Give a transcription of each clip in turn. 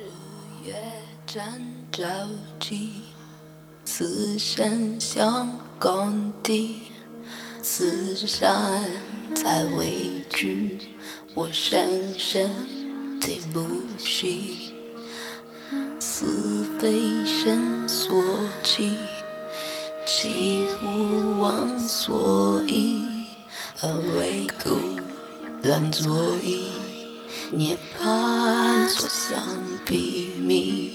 日月正着急，此生相共地，此山在畏惧，我深深的不息，似飞身所起，起无望所依，而为故乱作意。涅槃所向披靡，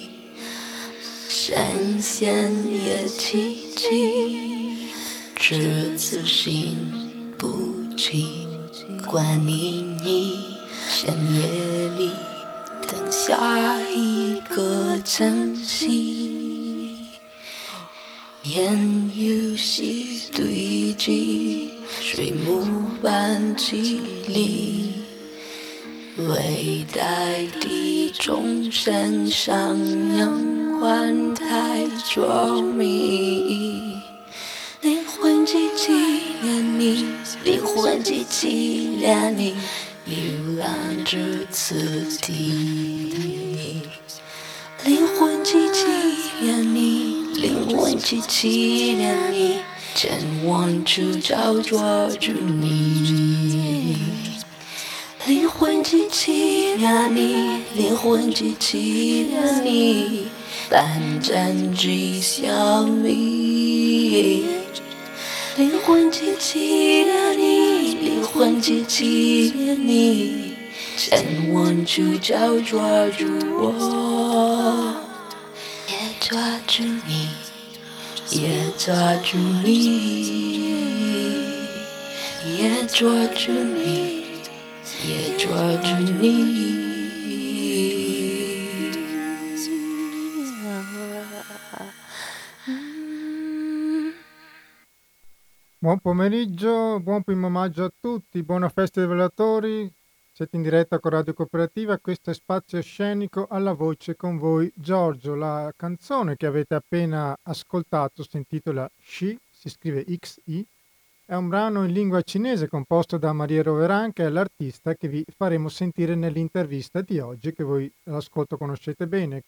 神仙也戚戚，只此心不弃。观音你深夜里等下一个晨曦，烟雨溪堆积，水幕般凄厉。为代替众生上，应还太着迷。灵魂既纪念你，灵魂既纪念你，流浪至此地。灵魂既纪念你，灵魂既纪念你，将 One Two 你。灵魂记起了你，灵魂记起了你，短暂即小弭。灵魂记起了你，灵魂记起了你，千万触角抓住我，也抓住你，也抓住你，也抓住你。Buon pomeriggio, buon primo maggio a tutti, buona festa dei velatori. Siete in diretta con Radio Cooperativa, questo è spazio scenico alla voce con voi Giorgio. La canzone che avete appena ascoltato si intitola Sci, si scrive XI è un brano in lingua cinese composto da Maria Roveran, che è l'artista che vi faremo sentire nell'intervista di oggi, che voi l'ascolto conoscete bene.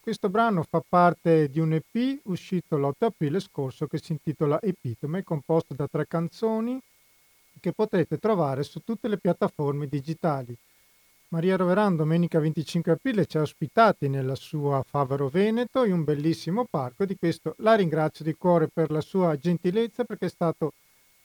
Questo brano fa parte di un EP uscito l'8 aprile scorso che si intitola Epitome, composto da tre canzoni che potrete trovare su tutte le piattaforme digitali. Maria Roveran domenica 25 aprile ci ha ospitati nella sua Favaro Veneto in un bellissimo parco, di questo la ringrazio di cuore per la sua gentilezza perché è stato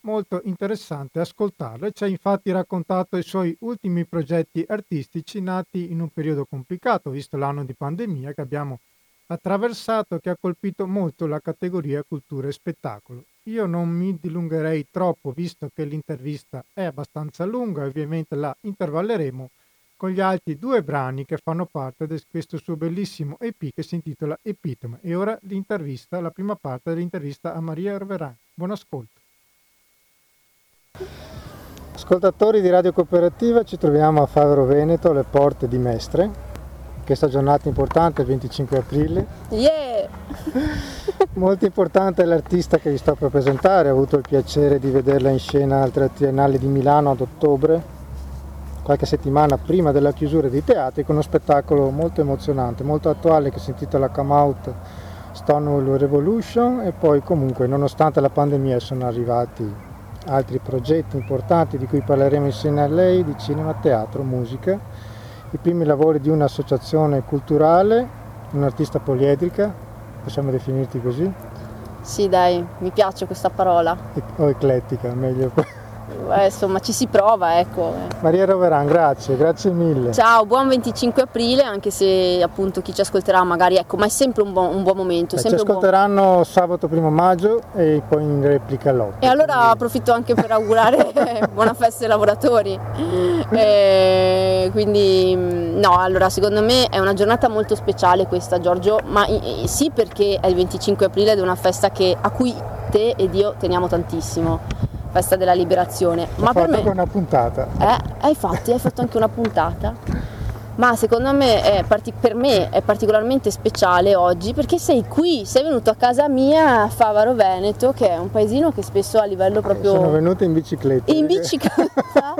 molto interessante ascoltarlo e ci ha infatti raccontato i suoi ultimi progetti artistici nati in un periodo complicato, visto l'anno di pandemia che abbiamo attraversato che ha colpito molto la categoria cultura e spettacolo. Io non mi dilungherei troppo visto che l'intervista è abbastanza lunga ovviamente la intervalleremo con gli altri due brani che fanno parte di questo suo bellissimo EP che si intitola Epitome. E ora l'intervista, la prima parte dell'intervista a Maria Erveran. Buon ascolto. Ascoltatori di Radio Cooperativa, ci troviamo a Favero Veneto, alle porte di Mestre. Questa giornata importante, il 25 aprile. Yeah! Molto importante è l'artista che vi sto per presentare, ho avuto il piacere di vederla in scena al Triennale di Milano ad ottobre, qualche settimana prima della chiusura dei teatri, con uno spettacolo molto emozionante, molto attuale che si intitola Come Out Stonewall Revolution e poi comunque nonostante la pandemia sono arrivati altri progetti importanti di cui parleremo insieme a lei di cinema, teatro, musica, i primi lavori di un'associazione culturale, un'artista poliedrica, possiamo definirti così? Sì dai, mi piace questa parola. O eclettica, meglio. Eh, insomma ci si prova, ecco. Maria Roveran, grazie, grazie mille. Ciao, buon 25 aprile, anche se appunto chi ci ascolterà magari, ecco, ma è sempre un buon, un buon momento. Eh, ci ascolteranno buon... sabato primo maggio e poi in replica l'8. E allora quindi... approfitto anche per augurare buona festa ai lavoratori. E quindi mm, no, allora secondo me è una giornata molto speciale questa Giorgio, ma sì perché è il 25 aprile ed è una festa che, a cui te ed io teniamo tantissimo festa della liberazione. Ma per me... una puntata. Eh, infatti hai fatto anche una puntata. Ma secondo me, è parti- per me è particolarmente speciale oggi perché sei qui, sei venuto a casa mia a Favaro Veneto, che è un paesino che spesso a livello proprio... Sono venuto in bicicletta. In bicicletta?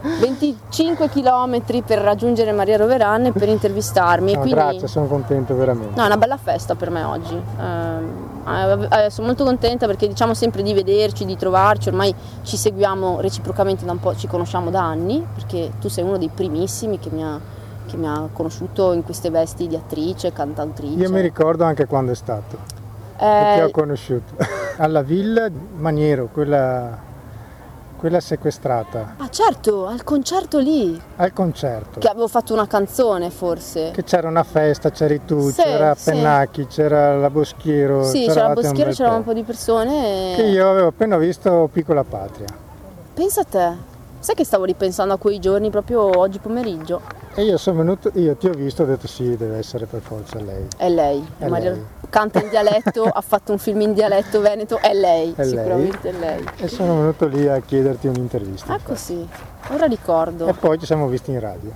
25 km per raggiungere Maria Roveran e per intervistarmi. No, quindi... Grazie, sono contento veramente. No, è una bella festa per me oggi. Eh, eh, sono molto contenta perché diciamo sempre di vederci, di trovarci, ormai ci seguiamo reciprocamente da un po', ci conosciamo da anni, perché tu sei uno dei primissimi che mi ha, che mi ha conosciuto in queste vesti di attrice, cantautrice. Io mi ricordo anche quando è stato, eh, che ho conosciuto, alla Villa Maniero, quella quella sequestrata. Ah certo, al concerto lì. Al concerto. Che avevo fatto una canzone forse. Che c'era una festa, c'eri tu, sì, c'era sì. Pennacchi, c'era la Boschiero. Sì, c'era la Boschiero, c'era un po' di persone. E... Che io avevo appena visto Piccola Patria. Pensa a te. Sai che stavo ripensando a quei giorni proprio oggi pomeriggio? E io sono venuto, io ti ho visto e ho detto sì, deve essere per forza lei. È lei. È Maria lei. Canta in dialetto, ha fatto un film in dialetto veneto, è lei, è sicuramente lei. è lei. E sono venuto lì a chiederti un'intervista. Ah così, ora ricordo. E poi ci siamo visti in radio.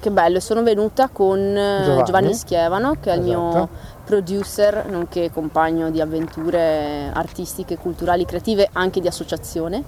Che bello, sono venuta con eh, Giovanni, Giovanni Schievano, che è esatto. il mio esatto. producer, nonché compagno di avventure artistiche, culturali, creative, anche di associazione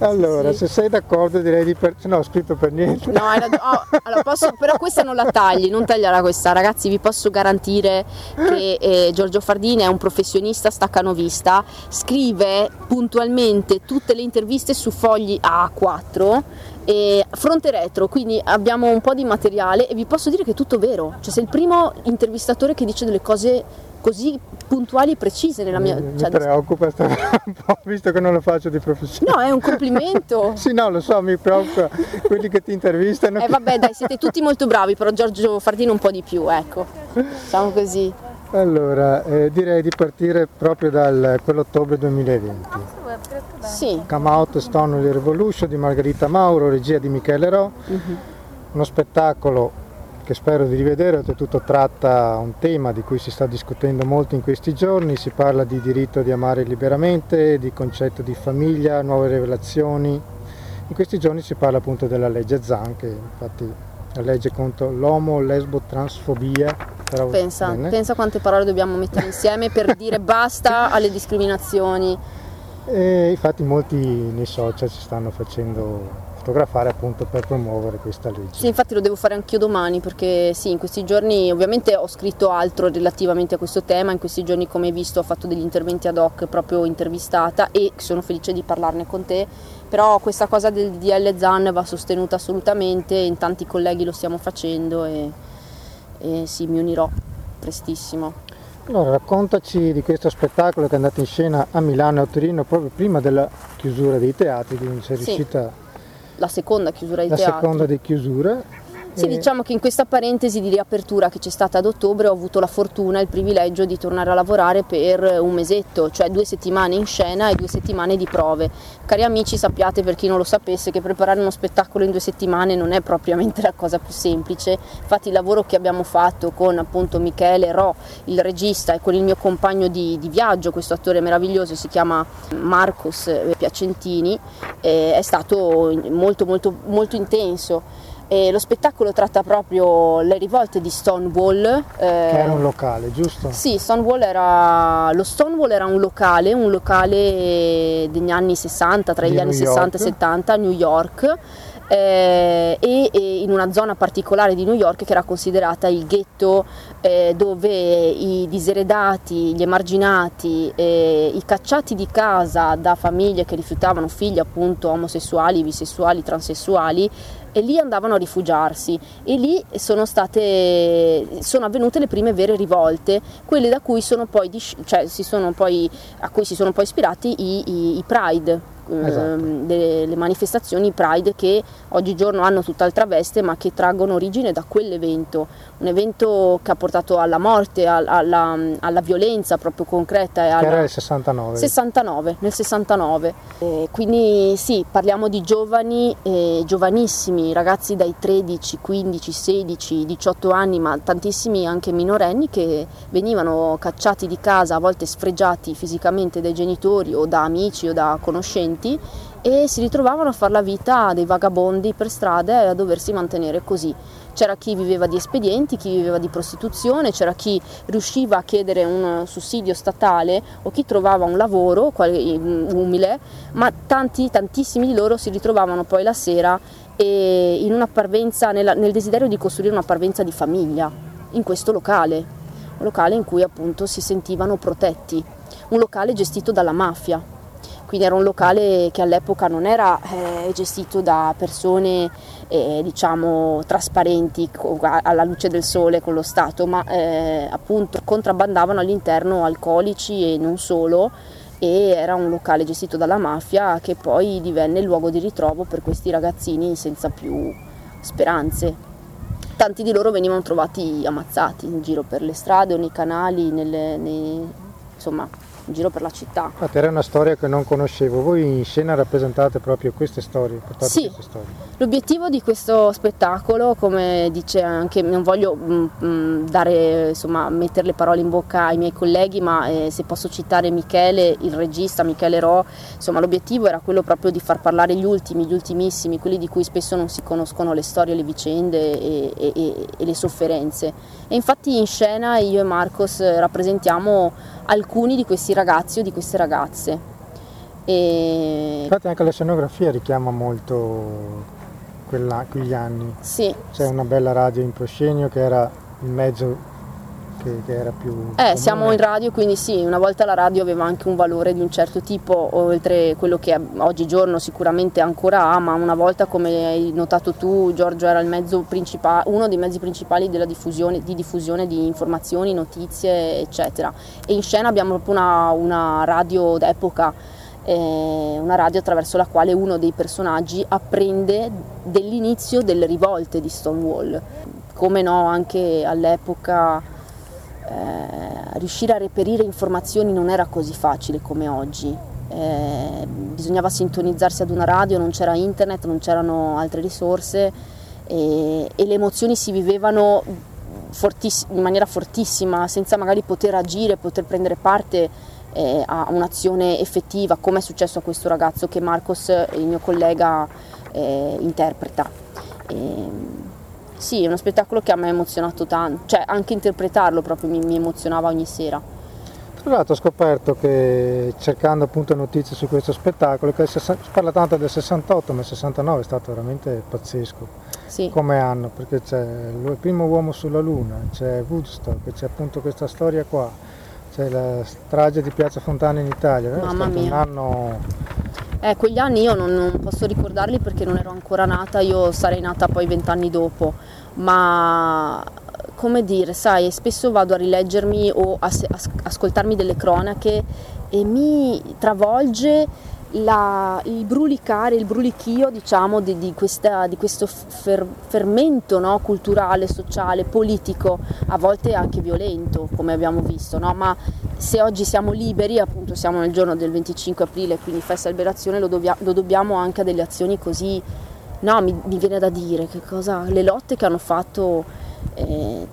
allora, sì. se sei d'accordo direi di... Per... No, ho scritto per niente. No, era... oh, allora posso... però questa non la tagli, non tagliala questa. Ragazzi, vi posso garantire che eh, Giorgio Fardini è un professionista staccanovista, scrive puntualmente tutte le interviste su fogli A4 e fronte retro, quindi abbiamo un po' di materiale e vi posso dire che è tutto vero. Cioè sei il primo intervistatore che dice delle cose così puntuali e precise nella mia... Mi, cioè, mi preoccupa un po', visto che non lo faccio di professione. No, è un complimento. sì, no, lo so, mi preoccupa quelli che ti intervistano. Eh vabbè, dai, siete tutti molto bravi, però Giorgio Fardino un po' di più, ecco. Diciamo così. Allora, eh, direi di partire proprio da quell'ottobre 2020. Sì. Come Out Stone Revolution di Margherita Mauro, regia di Michele Ro. Uh-huh. Uno spettacolo che spero di rivedere, oltretutto tratta un tema di cui si sta discutendo molto in questi giorni, si parla di diritto di amare liberamente, di concetto di famiglia, nuove rivelazioni. In questi giorni si parla appunto della legge Zan, che infatti la legge contro l'omo, lesbo, transfobia. Pensa, pensa quante parole dobbiamo mettere insieme per dire basta alle discriminazioni. E infatti molti nei social si stanno facendo fotografare appunto per promuovere questa legge. Sì, infatti lo devo fare anch'io domani perché sì, in questi giorni ovviamente ho scritto altro relativamente a questo tema, in questi giorni come hai visto ho fatto degli interventi ad hoc proprio intervistata e sono felice di parlarne con te, però questa cosa del DDL ZAN va sostenuta assolutamente, in tanti colleghi lo stiamo facendo e, e sì, mi unirò prestissimo. Allora, raccontaci di questo spettacolo che è andato in scena a Milano e a Torino proprio prima della chiusura dei teatri, quindi sei sì. La seconda chiusura di la teatro. La seconda di chiusura sì, diciamo che in questa parentesi di riapertura che c'è stata ad ottobre ho avuto la fortuna e il privilegio di tornare a lavorare per un mesetto, cioè due settimane in scena e due settimane di prove. Cari amici, sappiate per chi non lo sapesse che preparare uno spettacolo in due settimane non è propriamente la cosa più semplice. Infatti il lavoro che abbiamo fatto con appunto Michele Ro, il regista, e con il mio compagno di, di viaggio, questo attore meraviglioso, si chiama Marcos Piacentini, eh, è stato molto molto molto intenso. E lo spettacolo tratta proprio le rivolte di Stonewall. Eh, che era un locale, giusto? Sì, Stonewall era, lo Stonewall era un locale, un locale degli anni 60, tra di gli anni New 60 e 70 a New York. Eh, e, e, in una zona particolare di New York che era considerata il ghetto eh, dove i diseredati, gli emarginati, eh, i cacciati di casa da famiglie che rifiutavano figli appunto omosessuali, bisessuali, transessuali e lì andavano a rifugiarsi. E lì sono, state, sono avvenute le prime vere rivolte, quelle da cui sono poi, cioè, sono poi, a cui si sono poi ispirati i, i, i Pride esatto. Ehm, delle manifestazioni Pride che oggigiorno hanno tutt'altra veste ma che traggono origine da quell'evento, un evento che ha portato alla morte, alla, alla violenza proprio concreta. E alla... era il 69. 69, nel 69. E quindi sì, parliamo di giovani, eh, giovanissimi, ragazzi dai 13, 15, 16, 18 anni, ma tantissimi anche minorenni che venivano cacciati di casa, a volte sfregiati fisicamente dai genitori o da amici o da conoscenti studenti e si ritrovavano a fare la vita dei vagabondi per strada e a doversi mantenere così. C'era chi viveva di espedienti, chi viveva di prostituzione, c'era chi riusciva a chiedere un sussidio statale o chi trovava un lavoro umile, ma tanti, tantissimi di loro si ritrovavano poi la sera nella, nel desiderio di costruire una parvenza di famiglia in questo locale, un locale in cui appunto si sentivano protetti, un locale gestito dalla mafia, quindi era un locale che all'epoca non era eh, gestito da persone eh, diciamo trasparenti alla luce del sole con lo Stato, ma eh, appunto contrabbandavano all'interno alcolici e non solo e era un locale gestito dalla mafia che poi divenne il luogo di ritrovo per questi ragazzini senza più speranze. Tanti di loro venivano trovati ammazzati in giro per le strade o nei canali, nelle, nei, insomma in giro per la città. Infatti era una storia che non conoscevo, voi in scena rappresentate proprio queste storie, sì. queste storie. L'obiettivo di questo spettacolo, come dice anche, non voglio mh, mm, mm, dare, insomma, mettere le parole in bocca ai miei colleghi, ma eh, se posso citare Michele, il regista Michele Ro, insomma l'obiettivo era quello proprio di far parlare gli ultimi, gli ultimissimi, quelli di cui spesso non si conoscono le storie, le vicende e, e, e, e le sofferenze. E infatti in scena io e Marcos rappresentiamo alcuni di questi ragazzi o di queste ragazze. E... Infatti anche la scenografia richiama molto quella, quegli anni. Sì. C'è una bella radio in proscenio che era il mezzo che, che era più... Eh, comune. siamo in radio, quindi sì, una volta la radio aveva anche un valore di un certo tipo, oltre quello che oggigiorno sicuramente ancora ha, ma una volta, come hai notato tu, Giorgio, era uno dei mezzi principali della diffusione, di diffusione di informazioni, notizie, eccetera. E in scena abbiamo proprio una, una radio d'epoca eh, una radio attraverso la quale uno dei personaggi apprende dell'inizio delle rivolte di Stonewall. Come no, anche all'epoca eh, riuscire a reperire informazioni non era così facile come oggi. Eh, bisognava sintonizzarsi ad una radio, non c'era internet, non c'erano altre risorse e, e le emozioni si vivevano in maniera fortissima, senza magari poter agire, poter prendere parte eh, a un'azione effettiva, come è successo a questo ragazzo che Marcos, il mio collega, eh, interpreta. E, sì, è uno spettacolo che a me ha emozionato tanto, cioè anche interpretarlo proprio mi, mi emozionava ogni sera. Tra l'altro ho scoperto che cercando appunto notizie su questo spettacolo, che si parla tanto del 68, ma il 69 è stato veramente pazzesco sì. come anno, perché c'è il primo uomo sulla Luna, c'è Woodstock, c'è appunto questa storia qua, c'è la strage di Piazza Fontana in Italia, Mamma è stato mia. un anno eh, quegli anni io non, non, posso ricordarli perché non ero ancora nata, io sarei nata poi vent'anni dopo, ma come dire, sai, spesso vado a rileggermi o a, a ascoltarmi delle cronache e mi travolge la, il brulicare, il brulichio diciamo, di, di, questa, di questo fer, fermento no? culturale, sociale, politico, a volte anche violento, come abbiamo visto, no? ma se oggi siamo liberi, appunto siamo nel giorno del 25 aprile, quindi festa liberazione, lo, dobbia, lo dobbiamo anche a delle azioni così, no, mi, mi, viene da dire, che cosa, le lotte che hanno fatto eh,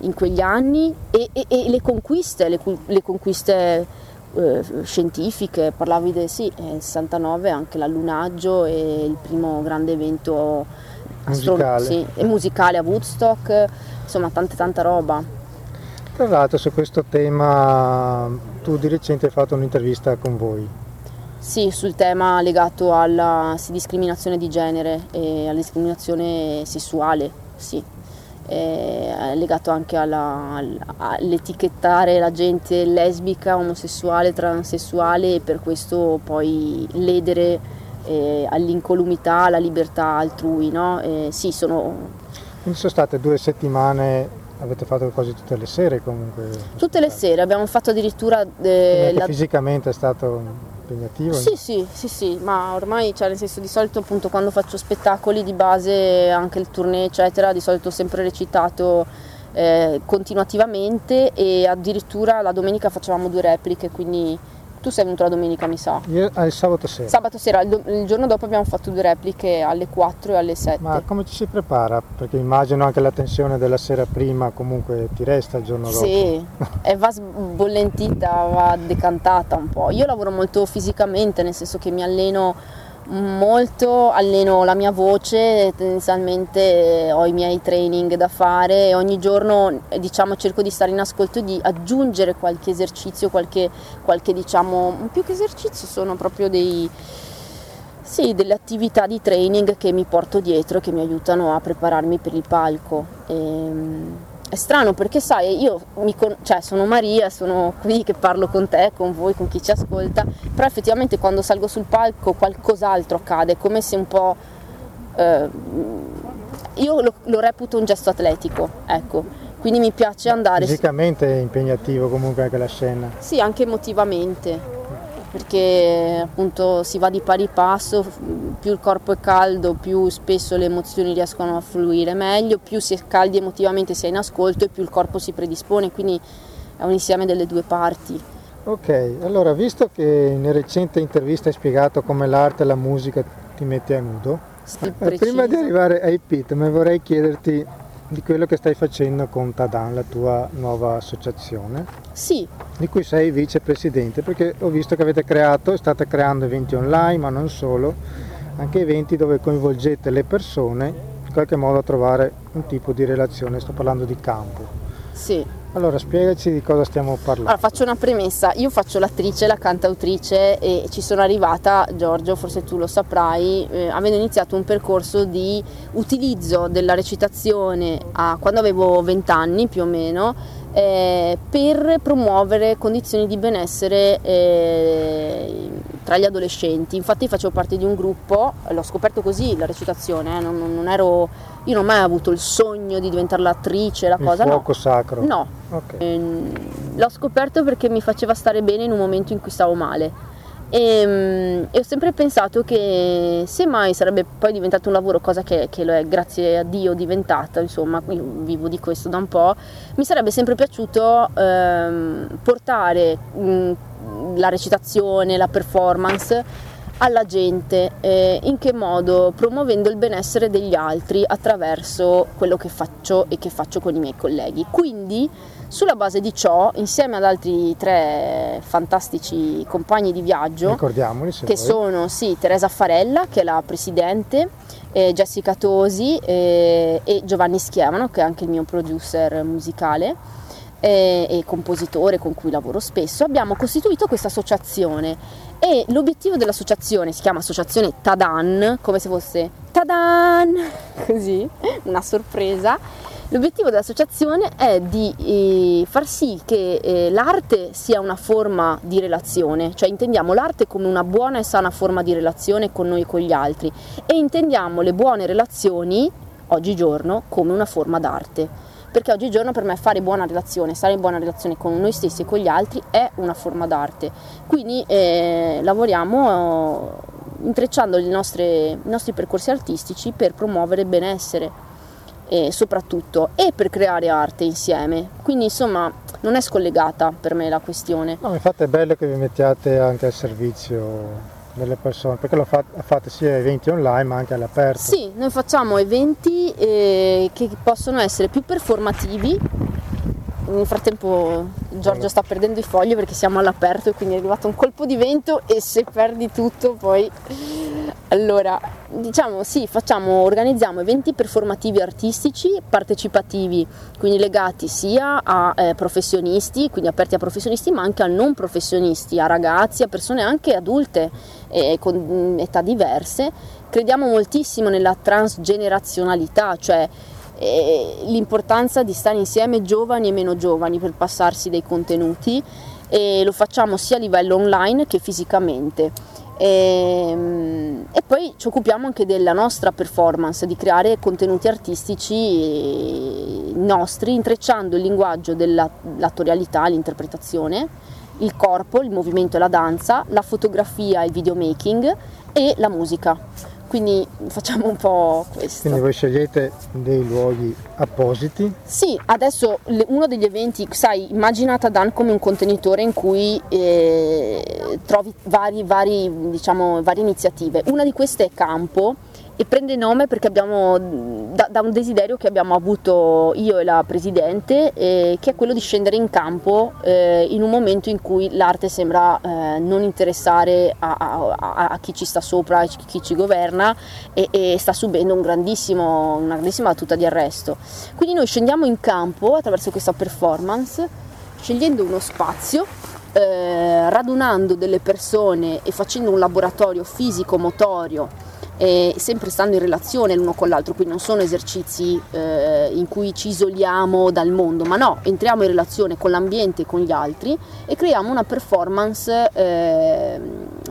in quegli anni e, e, e le conquiste, le, le conquiste eh, scientifiche, parlavi del sì, eh, 69 anche l'allunaggio e il primo grande evento musicale. Sì, musicale a Woodstock, insomma tanta tanta roba. Tra l'altro su questo tema tu di recente hai fatto un'intervista con voi. Sì, sul tema legato alla sì, discriminazione di genere e alla discriminazione sessuale, sì eh, legato anche alla, all'etichettare la gente lesbica, omosessuale, transessuale e per questo poi ledere eh, all'incolumità, alla libertà altrui. No? Eh, sì, sono... Quindi sono state due settimane Avete fatto quasi tutte le sere comunque? Tutte le sere, abbiamo fatto addirittura... Eh, la... Fisicamente è stato impegnativo? Sì, sì, sì, sì, ma ormai, cioè nel senso di solito appunto quando faccio spettacoli di base, anche il tournée eccetera, di solito ho sempre recitato eh, continuativamente e addirittura la domenica facevamo due repliche, quindi tu sei venuto la domenica, mi sa. Io eh, sabato sera. Sabato sera, il, do- il, giorno dopo abbiamo fatto due repliche alle 4 e alle 7. Ma come ci si prepara? Perché immagino anche la tensione della sera prima comunque ti resta il giorno dopo. Sì, e va sbollentita, va decantata un po'. Io lavoro molto fisicamente, nel senso che mi alleno molto, alleno la mia voce, tendenzialmente ho i miei training da fare e ogni giorno diciamo, cerco di stare in ascolto e di aggiungere qualche esercizio, qualche, qualche diciamo, più che esercizio sono proprio dei Sì, delle attività di training che mi porto dietro e che mi aiutano a prepararmi per il palco. E, ehm, è strano perché sai, io con- cioè, sono Maria, sono qui che parlo con te, con voi, con chi ci ascolta, però effettivamente quando salgo sul palco qualcos'altro accade, come se un po'... Eh, io lo, lo reputo un gesto atletico, ecco, quindi mi piace andare... Fisicamente è impegnativo comunque anche la scena. Sì, anche emotivamente, perché appunto si va di pari passo, più il corpo è caldo, più spesso le emozioni riescono a fluire meglio, più si è caldi emotivamente si è in ascolto e più il corpo si predispone, quindi è un insieme delle due parti. Ok, allora visto che in recente intervista hai spiegato come l'arte e la musica ti mette a nudo, sì, Prima di arrivare ai PIT, vorrei chiederti di quello che stai facendo con Tadan, la tua nuova associazione. Sì. Di cui sei vicepresidente, perché ho visto che avete creato, state creando eventi online, ma non solo, anche eventi dove coinvolgete le persone in qualche modo a trovare un tipo di relazione, sto parlando di campo. Sì. Allora, spiegaci di cosa stiamo parlando. Allora, faccio una premessa. Io faccio l'attrice, la cantautrice e ci sono arrivata, Giorgio, forse tu lo saprai, eh, avendo iniziato un percorso di utilizzo della recitazione a, quando avevo 20 anni più o meno eh, per promuovere condizioni di benessere eh, tra gli adolescenti. Infatti facevo parte di un gruppo, l'ho scoperto così la recitazione, eh, non, non, ero, io non ho mai avuto il sogno di diventare l'attrice, la il cosa. Fuoco no. sacro. No. Okay. Eh, l'ho scoperto perché mi faceva stare bene in un momento in cui stavo male. E, mm, e, ho sempre pensato che se mai sarebbe poi diventato un lavoro, cosa che, che lo è grazie a Dio diventata, insomma, io vivo di questo da un po', mi sarebbe sempre piaciuto ehm, portare mh, mm, la recitazione, la performance alla gente, eh, in che modo? Promuovendo il benessere degli altri attraverso quello che faccio e che faccio con i miei colleghi. Quindi sulla base di ciò, insieme ad altri tre fantastici compagni di viaggio, che vuoi. sono sì, Teresa Farella, che è la presidente, eh, Jessica Tosi eh, e Giovanni Schiavano, che è anche il mio producer musicale eh, e compositore con cui lavoro spesso, abbiamo costituito questa associazione e l'obiettivo dell'associazione si chiama Associazione Tadan, come se fosse Tadan, così, una sorpresa L'obiettivo dell'associazione è di eh, far sì che eh, l'arte sia una forma di relazione, cioè intendiamo l'arte come una buona e sana forma di relazione con noi e con gli altri e intendiamo le buone relazioni oggigiorno come una forma d'arte. Perché oggigiorno per me fare buona relazione, stare in buona relazione con noi stessi e con gli altri è una forma d'arte. Quindi eh, lavoriamo eh, intrecciando nostre, i nostri percorsi artistici per promuovere benessere e soprattutto e per creare arte insieme. Quindi insomma non è scollegata per me la questione. No, infatti è bello che vi mettiate anche al servizio delle persone, perché lo fate, fate sia eventi online ma anche all'aperto. Sì, noi facciamo eventi eh, che possono essere più performativi. Nel frattempo Giorgio sta perdendo i fogli perché siamo all'aperto e quindi è arrivato un colpo di vento e se perdi tutto poi allora, diciamo sì, facciamo, organizziamo eventi performativi artistici partecipativi, quindi legati sia a eh, professionisti, quindi aperti a professionisti, ma anche a non professionisti, a ragazzi, a persone anche adulte eh, con mm, età diverse. Crediamo moltissimo nella transgenerazionalità, cioè eh, l'importanza di stare insieme giovani e meno giovani per passarsi dei contenuti e lo facciamo sia a livello online che fisicamente. E, ehm, e, poi ci occupiamo anche della nostra performance, di creare contenuti artistici nostri, intrecciando il linguaggio dell'attorialità, l'interpretazione, il corpo, il movimento e la danza, la fotografia, il videomaking e la musica quindi facciamo un po' questo. Quindi voi scegliete dei luoghi appositi? Sì, adesso uno degli eventi, sai, immaginata Dan come un contenitore in cui eh, trovi vari, vari, diciamo, varie iniziative. Una di queste è Campo, e prende nome perché abbiamo, da, da, un desiderio che abbiamo avuto io e la Presidente, eh, che è quello di scendere in campo eh, in un momento in cui l'arte sembra eh, non interessare a, a, a, chi ci sta sopra, a chi ci governa e, e sta subendo un una grandissima battuta di arresto. Quindi noi scendiamo in campo attraverso questa performance, scegliendo uno spazio eh, radunando delle persone e facendo un laboratorio fisico-motorio eh, sempre stando in relazione l'uno con l'altro, quindi non sono esercizi eh, in cui ci isoliamo dal mondo, ma no, entriamo in relazione con l'ambiente e con gli altri e creiamo una performance eh,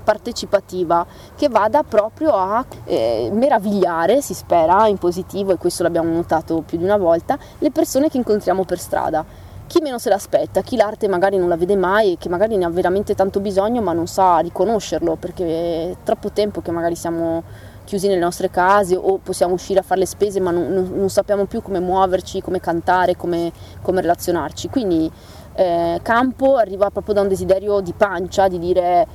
partecipativa che vada proprio a eh, meravigliare, si spera in positivo e questo l'abbiamo notato più di una volta, le persone che incontriamo per strada. Chi meno se l'aspetta, chi l'arte magari non la vede mai e che magari ne ha veramente tanto bisogno ma non sa riconoscerlo perché è troppo tempo che magari siamo chiusi nelle nostre case o possiamo uscire a fare le spese ma non, non, non sappiamo più come muoverci, come cantare, come, come relazionarci. Quindi eh, Campo arriva proprio da un desiderio di pancia, di dire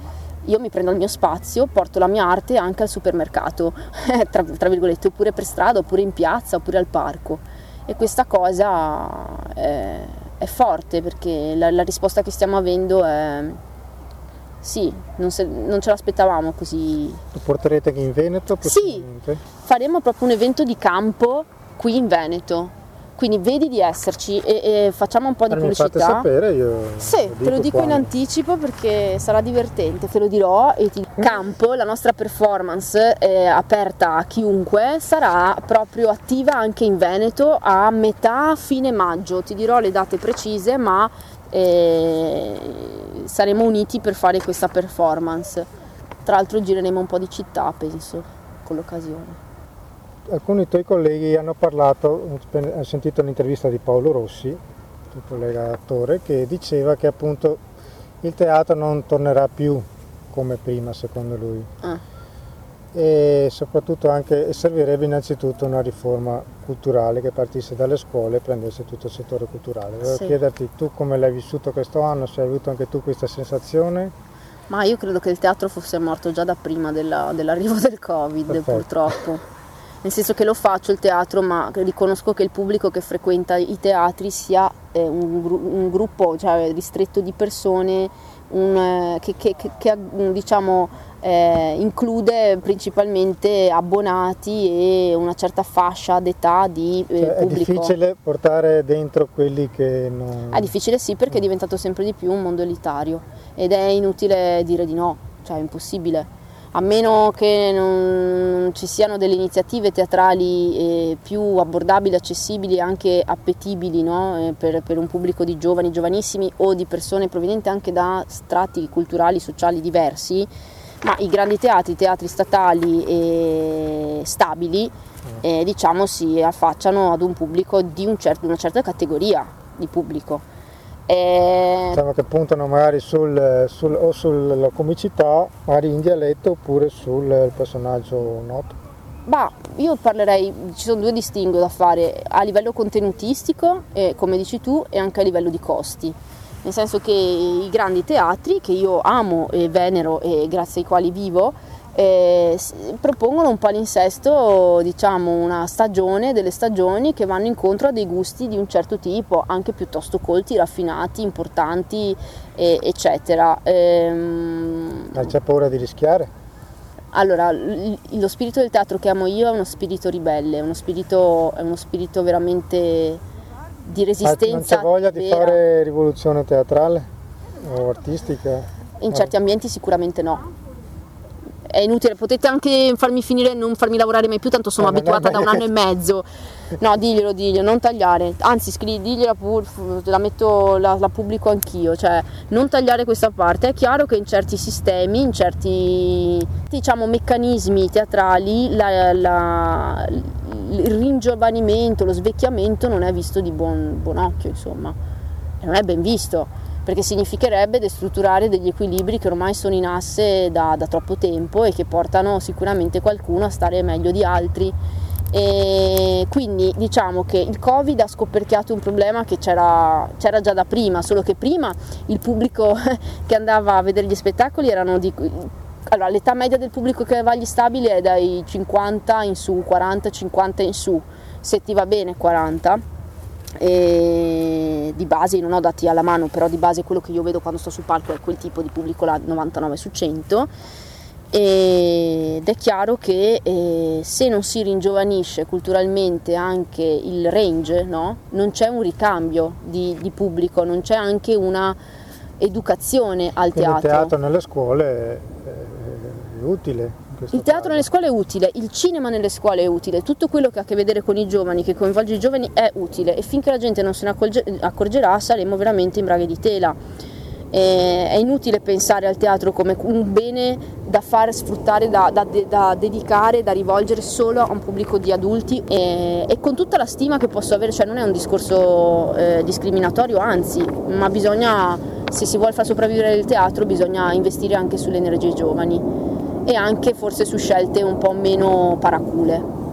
io mi prendo il mio spazio, porto la mia arte anche al supermercato, tra, tra, virgolette, oppure per strada, oppure in piazza, oppure al parco. E questa cosa è, è forte perché la, la risposta che stiamo avendo è sì, non, se, non, ce l'aspettavamo così. Lo porterete qui in Veneto? Sì, faremo proprio un evento di campo qui in Veneto. Quindi vedi di esserci e, e facciamo un po' di Mi pubblicità. Mi fate sapere, io. Sì, te lo dico quando. in anticipo perché sarà divertente, te lo dirò. E ti... Campo, la nostra performance aperta a chiunque, sarà proprio attiva anche in Veneto a metà fine maggio. Ti dirò le date precise, ma e saremo uniti per fare questa performance. Tra l'altro gireremo un po' di città, penso, con l'occasione. Alcuni tuoi colleghi hanno parlato, ho sentito l'intervista di Paolo Rossi, tuo collega attore, che diceva che appunto il teatro non tornerà più come prima, secondo lui. Ah e soprattutto anche servirebbe innanzitutto una riforma culturale che partisse dalle scuole e prendesse tutto il settore culturale. Volevo sì. chiederti tu come l'hai vissuto questo anno, se hai avuto anche tu questa sensazione? Ma io credo che il teatro fosse morto già da prima della, dell'arrivo del Covid, Perfetto. purtroppo. Nel senso che lo faccio il teatro, ma riconosco che il pubblico che frequenta i teatri sia eh, un, un, gruppo cioè, ristretto di persone un, eh, che, che, che, che diciamo, eh, include principalmente abbonati e una certa fascia d'età di eh, cioè, pubblico. È difficile portare dentro quelli che non... È difficile sì perché è diventato sempre di più un mondo elitario ed è inutile dire di no, cioè è impossibile. A meno che non ci siano delle iniziative teatrali eh, più abbordabili, accessibili e anche appetibili no? eh, per, per un pubblico di giovani, giovanissimi o di persone provenienti anche da strati culturali, sociali diversi, ma i grandi teatri, i teatri statali e stabili, eh, diciamo si affacciano ad un pubblico di un certo, una certa categoria di pubblico. E... Diciamo che puntano magari sul, sul, o sulla comicità, magari in dialetto, oppure sul personaggio noto. Bah, io parlerei, ci sono due distinguo da fare a livello contenutistico, eh, come dici tu, e anche a livello di costi nel senso che i grandi teatri che io amo e venero e grazie ai quali vivo eh, propongono un palinsesto, diciamo una stagione, delle stagioni che vanno incontro a dei gusti di un certo tipo, anche piuttosto colti, raffinati, importanti, eh, eccetera. Ehm... Ma c'è paura di rischiare? Allora, lo spirito del teatro che amo io è uno spirito ribelle, uno spirito, è uno spirito veramente di resistenza. Ma non c'è voglia vera. di fare rivoluzione teatrale o artistica? In certi ambienti sicuramente no. È inutile, potete anche farmi finire e non farmi lavorare mai più, tanto sono eh, abituata da un anno e mezzo. No, diglielo, diglielo, non tagliare. Anzi, scri, digliela pure, la metto, la, la, pubblico anch'io, cioè non tagliare questa parte. È chiaro che in certi sistemi, in certi diciamo meccanismi teatrali, la, la il ringiovanimento, lo svecchiamento non è visto di buon, buon occhio, insomma, non è ben visto, perché significherebbe destrutturare degli equilibri che ormai sono in asse da, da troppo tempo e che portano sicuramente qualcuno a stare meglio di altri. E quindi diciamo che il Covid ha scoperchiato un problema che c'era, c'era, già da prima, solo che prima il pubblico che andava a vedere gli spettacoli erano di allora, l'età media del pubblico che va agli stabili è dai 50 in su, 40-50 in su, se ti va bene 40. E di base non ho dati alla mano, però di base quello che io vedo quando sto sul palco è quel tipo di pubblico là, 99 su 100 ed è chiaro che eh, se non si ringiovanisce culturalmente anche il range, no? non c'è un ricambio di, di pubblico, non c'è anche una educazione al Quindi teatro. il teatro nelle scuole è, utile. Il teatro nelle scuole è utile, il cinema nelle scuole è utile, tutto quello che ha a che vedere con i giovani, che coinvolge i giovani è utile e finché la gente non se ne accorge- accorgerà saremo veramente in braghe di tela. E è inutile pensare al teatro come un bene da far sfruttare, da, da- da dedicare, da rivolgere solo a un pubblico di adulti e, e con tutta la stima che posso avere, cioè non è un discorso eh, discriminatorio, anzi, ma bisogna, se si vuole far sopravvivere il teatro, bisogna investire anche sulle energie giovani e anche forse su scelte un po' meno paracule.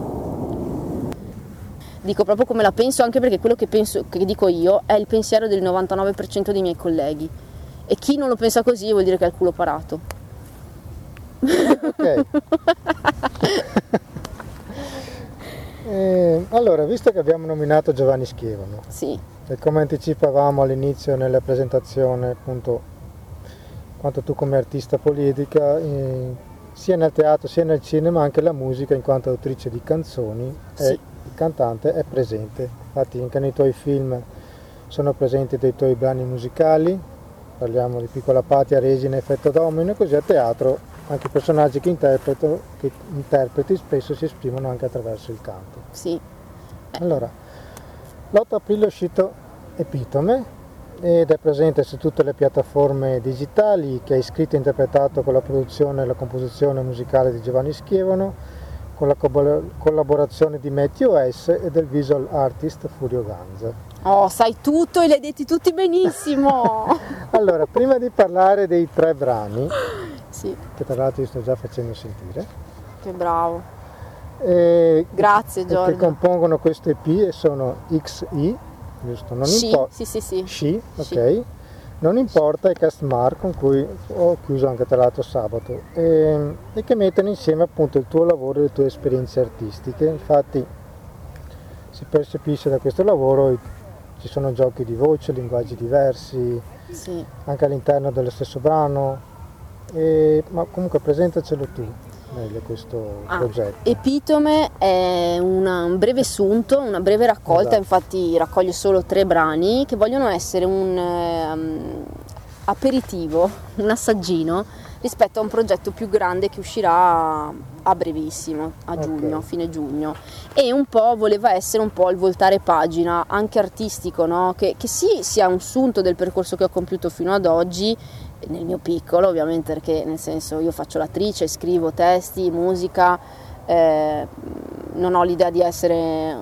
Dico proprio come la penso, anche perché quello che, penso, che dico io è il pensiero del 99% dei miei colleghi. E chi non lo pensa così vuol dire che ha il culo parato. Ok. Eh, allora, visto che abbiamo nominato Giovanni Schiavano, Sì, e come anticipavamo all'inizio nella presentazione, appunto, quanto tu come artista politica, eh, sia nel teatro sia nel cinema, anche la musica, in quanto autrice di canzoni, Sì. il cantante è presente. Infatti anche nei tuoi film sono presenti dei tuoi brani musicali, parliamo di Piccola Patia, Resina, Effetto Domino, e così a teatro anche i personaggi che, che interpreti spesso si esprimono anche attraverso il canto. sì, Allora, l'8 aprile è uscito Epitome ed è presente su tutte le piattaforme digitali che hai scritto e interpretato con la produzione e la composizione musicale di Giovanni Schiavano, con la co- collaborazione di Matthew S e del visual artist Furio Ganza. Oh, sai tutto e li hai detti tutti benissimo! Allora, prima di parlare dei tre brani, sì, che tra l'altro io sto già facendo sentire, che bravo. eh, Grazie che Giorgio. compongono questo EP e sono XI, giusto? Non Sì, importa. sì, sì, sì. Sci, ok. Sci. Non importa i cast mark con cui ho chiuso anche tra l'altro sabato e, e che mettono insieme appunto il tuo lavoro e le tue esperienze artistiche. Infatti si percepisce da questo lavoro ci sono giochi di voce, linguaggi diversi, sì. anche all'interno dello stesso brano. E- ma comunque presentacelo tu meglio questo Ah, progetto. Epitome è una- un breve assunto, una breve raccolta, Esatto. infatti raccoglie solo tre brani che vogliono essere un ehm, aperitivo, un assaggino rispetto a un progetto più grande che uscirà a brevissimo, a giugno, fine giugno. E un po' voleva essere un po' il voltare pagina, anche artistico, no? che, che sì sia un sunto del percorso che ho compiuto fino ad oggi, nel mio piccolo ovviamente perché nel senso io faccio l'attrice, scrivo testi, musica, eh, non ho l'idea di essere eh,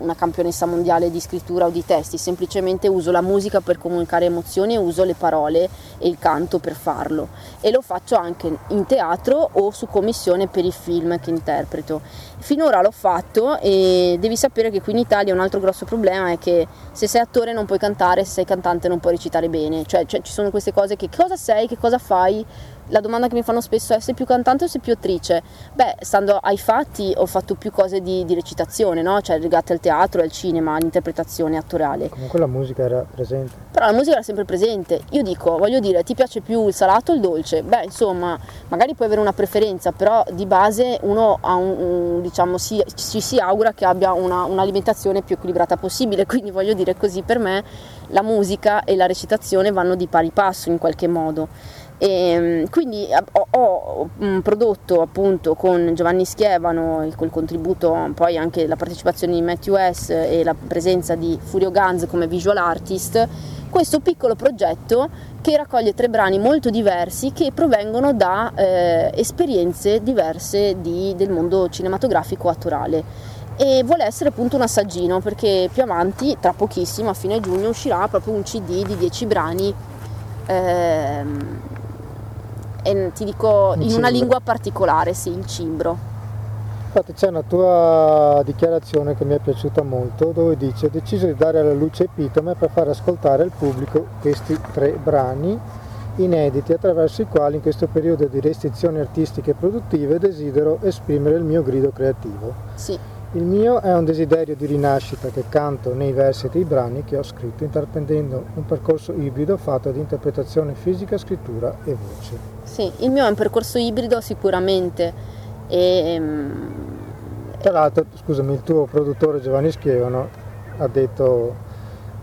una campionessa mondiale di scrittura o di testi, semplicemente uso la musica per comunicare emozioni e uso le parole e il canto per farlo e lo faccio anche in teatro o su commissione per i film che interpreto. Finora l'ho fatto e devi sapere che qui in Italia un altro grosso problema è che se sei attore non puoi cantare, se sei cantante non puoi recitare bene, cioè, cioè, ci sono queste cose che cosa sei, che cosa fai? La domanda che mi fanno spesso è sei più cantante o sei più attrice? Beh, stando ai fatti ho fatto più cose di, di recitazione, no? cioè legate al teatro, al cinema, all'interpretazione attoriale. Comunque la musica era presente. Però la musica era sempre presente. Io dico, voglio dire, ti piace più il salato o il dolce? Beh, insomma, magari puoi avere una preferenza, però di base uno ha un, un- diciamo, si, ci si augura che abbia una- un'alimentazione più equilibrata possibile. Quindi voglio dire così, per me la musica e la recitazione vanno di pari passo in qualche modo. E, mm, quindi eh, ho, mm, prodotto appunto con Giovanni Schievano col contributo poi anche la partecipazione di Matthew S e la presenza di Furio Ganz come visual artist questo piccolo progetto che raccoglie tre brani molto diversi che provengono da eh, esperienze diverse di- del mondo cinematografico attorale e vuole essere appunto un assaggino perché più avanti, tra pochissimo, a fine giugno, uscirà proprio un CD di 10 brani ehm, e ti dico Un in una lingua particolare, sì, il cimbro. Infatti c'è una tua dichiarazione che mi è piaciuta molto dove dice ho deciso di dare alla luce epitome per far ascoltare al pubblico questi tre brani inediti attraverso i quali in questo periodo di restrizioni artistiche e produttive desidero esprimere il mio grido creativo. Sì, Il mio è un desiderio di rinascita che canto nei versi dei brani che ho scritto intraprendendo un percorso ibrido fatto di interpretazione fisica, scrittura e voce. Sì, il mio è un percorso ibrido sicuramente e ehm, Tra l'altro, scusami, il tuo produttore Giovanni Schiavano ha detto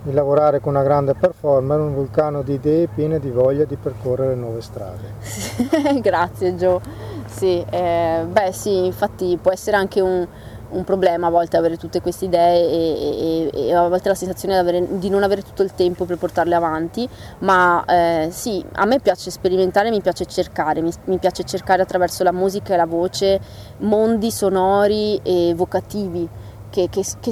di lavorare con una grande performer, un vulcano di idee piene di voglia di percorrere nuove strade. Grazie Gio. Sì, eh, beh sì, infatti può essere anche un, un, problema a volte avere tutte queste idee e, e, e a volte la sensazione di, avere, di, non avere tutto il tempo per portarle avanti, ma eh, sì, a me piace sperimentare, mi piace cercare, mi, mi piace cercare attraverso la musica e la voce mondi sonori e evocativi che, che, che,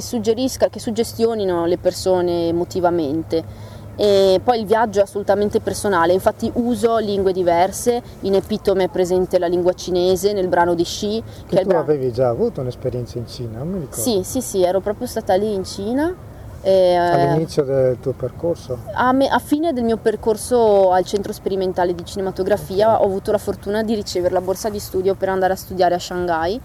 che suggestionino le persone emotivamente. E poi il viaggio è assolutamente personale, infatti uso lingue diverse, in epitome è presente la lingua cinese nel brano di Xi. Che, che tu avevi già avuto un'esperienza in Cina, non mi ricordo. Sì, sì, sì, ero proprio stata lì in Cina. E, All'inizio del tuo percorso? A, me, a, fine del mio percorso al Centro Sperimentale di Cinematografia ho avuto la fortuna di ricevere la borsa di studio per andare a studiare a Shanghai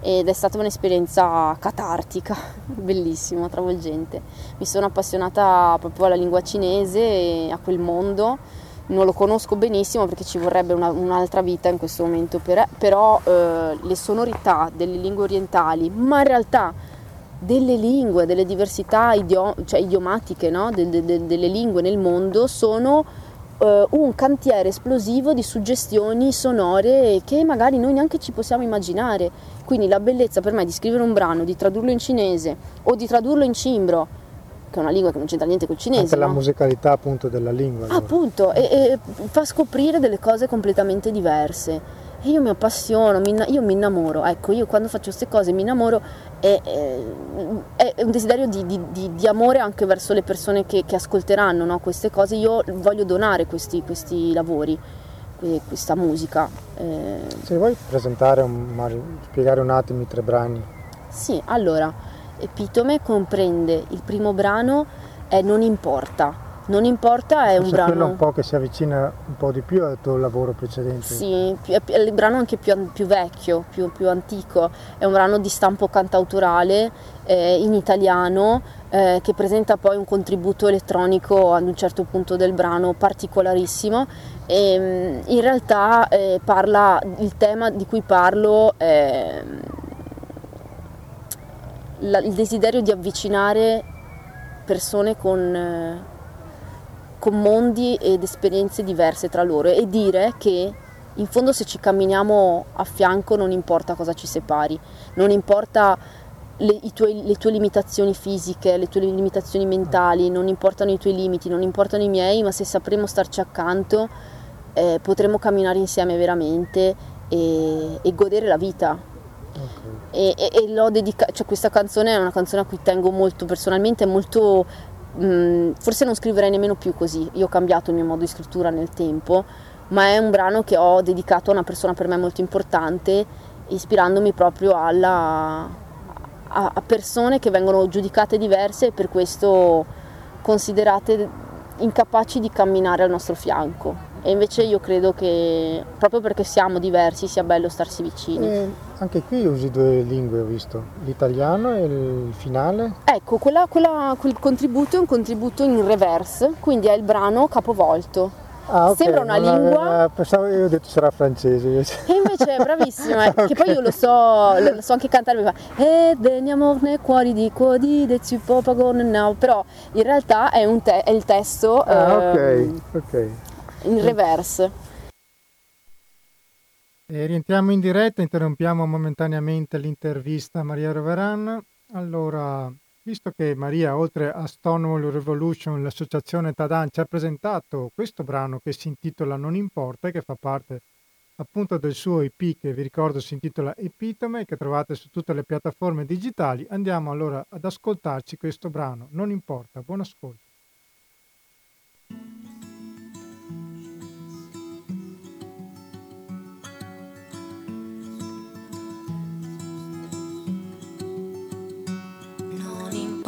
ed è stata un'esperienza catartica, bellissima, travolgente. Mi sono appassionata proprio alla lingua cinese e a quel mondo. Non lo conosco benissimo perché ci vorrebbe una, un'altra vita in questo momento, per, però eh, le sonorità delle lingue orientali, ma in realtà delle lingue, delle diversità idiom- cioè idiomatiche no? de, de, de, delle lingue nel mondo sono eh, un cantiere esplosivo di suggestioni sonore che magari noi neanche ci possiamo immaginare. Quindi la bellezza per me di scrivere un brano, di tradurlo in cinese o di tradurlo in cimbro, che è una lingua che non c'entra niente col cinese. Anche no? la musicalità appunto della lingua. Allora. Appunto, e, e fa scoprire delle cose completamente diverse. E io mi appassiono, mi, io mi innamoro, ecco, io quando faccio queste cose mi innamoro e è, è un desiderio di, di, di, di, amore anche verso le persone che, che ascolteranno no? queste cose, io voglio donare questi, questi lavori, questa musica. Eh... Se vuoi presentare, un, spiegare un attimo i tre brani. Sì, allora, Epitome comprende il primo brano è Non importa non importa, è un brano... quello un po' che si avvicina un po' di più al tuo lavoro precedente. Sì, è il brano anche più, più vecchio, più, più, antico, è un brano di stampo cantautorale eh, in italiano eh, che presenta poi un contributo elettronico ad un certo punto del brano particolarissimo e mm, in realtà eh, parla, il tema di cui parlo è la, il desiderio di avvicinare persone con eh, con mondi ed esperienze diverse tra loro e dire che in fondo se ci camminiamo a fianco non importa cosa ci separi, non importa le, tuoi, le, tue limitazioni fisiche, le tue limitazioni mentali, non importano i tuoi limiti, non importano i miei, ma se sapremo starci accanto eh, potremo camminare insieme veramente e, e godere la vita. Okay. E, e, e l'ho dedicata, cioè questa canzone è una canzone a cui tengo molto personalmente, è molto Mm, forse non scriverei nemmeno più così, io ho cambiato il mio modo di scrittura nel tempo, ma è un brano che ho dedicato a una persona per me molto importante, ispirandomi proprio alla, a, a persone che vengono giudicate diverse e per questo considerate incapaci di camminare al nostro fianco. E invece io credo che proprio perché siamo diversi sia bello starsi vicini. E anche qui usi due lingue, ho visto, l'italiano e il finale. Ecco, quella, quella, quel contributo è un contributo in reverse, quindi è il brano capovolto. Ah, okay. Sembra una non lingua. Aveva, pensavo io ho detto sarà francese. Invece. E invece è bravissima, okay. che poi io lo so, lo so anche cantare, mi fa E veniamo nei cuori di cuori de pagon now. Però in realtà è, te- è il testo. Ah, ehm, ok, ok in reverse. E rientriamo in diretta, interrompiamo momentaneamente l'intervista a Maria Roveran. Allora, visto che Maria, oltre a Stonewall Revolution, l'associazione Tadan ci ha presentato questo brano che si intitola Non importa e che fa parte appunto del suo EP che vi ricordo si intitola Epitome che trovate su tutte le piattaforme digitali, andiamo allora ad ascoltarci questo brano. Non importa, buon ascolto.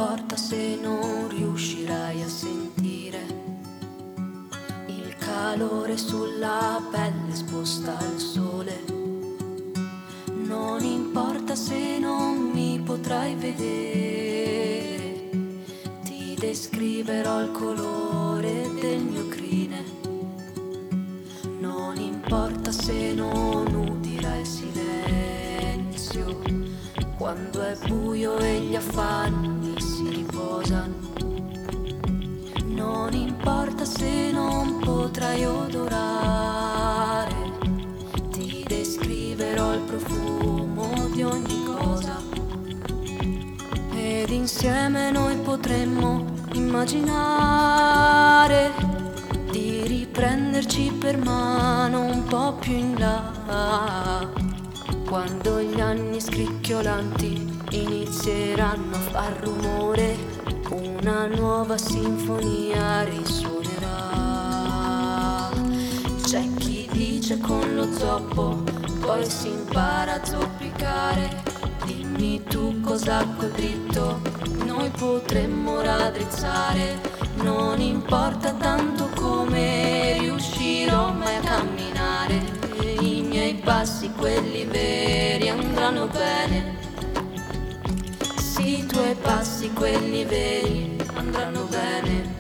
Importa se non riuscirai a sentire il calore sulla pelle esposta al sole. Non importa se non mi potrai vedere, ti descriverò il colore del mio crine. Non importa se non udirai il silenzio quando è buio e gli affanni insieme noi potremmo immaginare di riprenderci per mano un po' più in là. Quando gli anni scricchiolanti inizieranno a far rumore, una nuova sinfonia risuonerà. C'è chi dice con lo zoppo, poi si impara a zoppicare. Dimmi tu cosa col dritto, noi potremmo raddrizzare. Non importa tanto come riuscirò mai a camminare. I miei passi, quelli veri, andranno bene. Sì, i tuoi passi, quelli veri, andranno bene.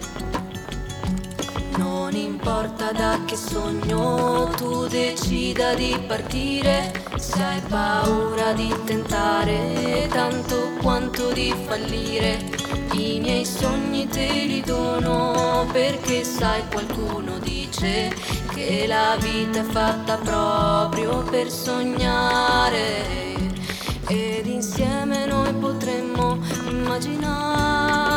Non importa da che sogno tu decida di partire, se hai paura di tentare tanto quanto di fallire, i miei sogni te li dono perché sai qualcuno dice che la vita è fatta proprio per sognare. Ed insieme noi potremmo immaginare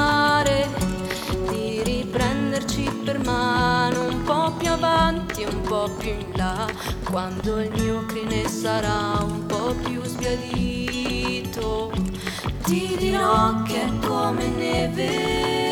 per mano un po' più avanti e un po' più in là. Quando il mio crine sarà un po' più sbiadito ti dirò che è come neve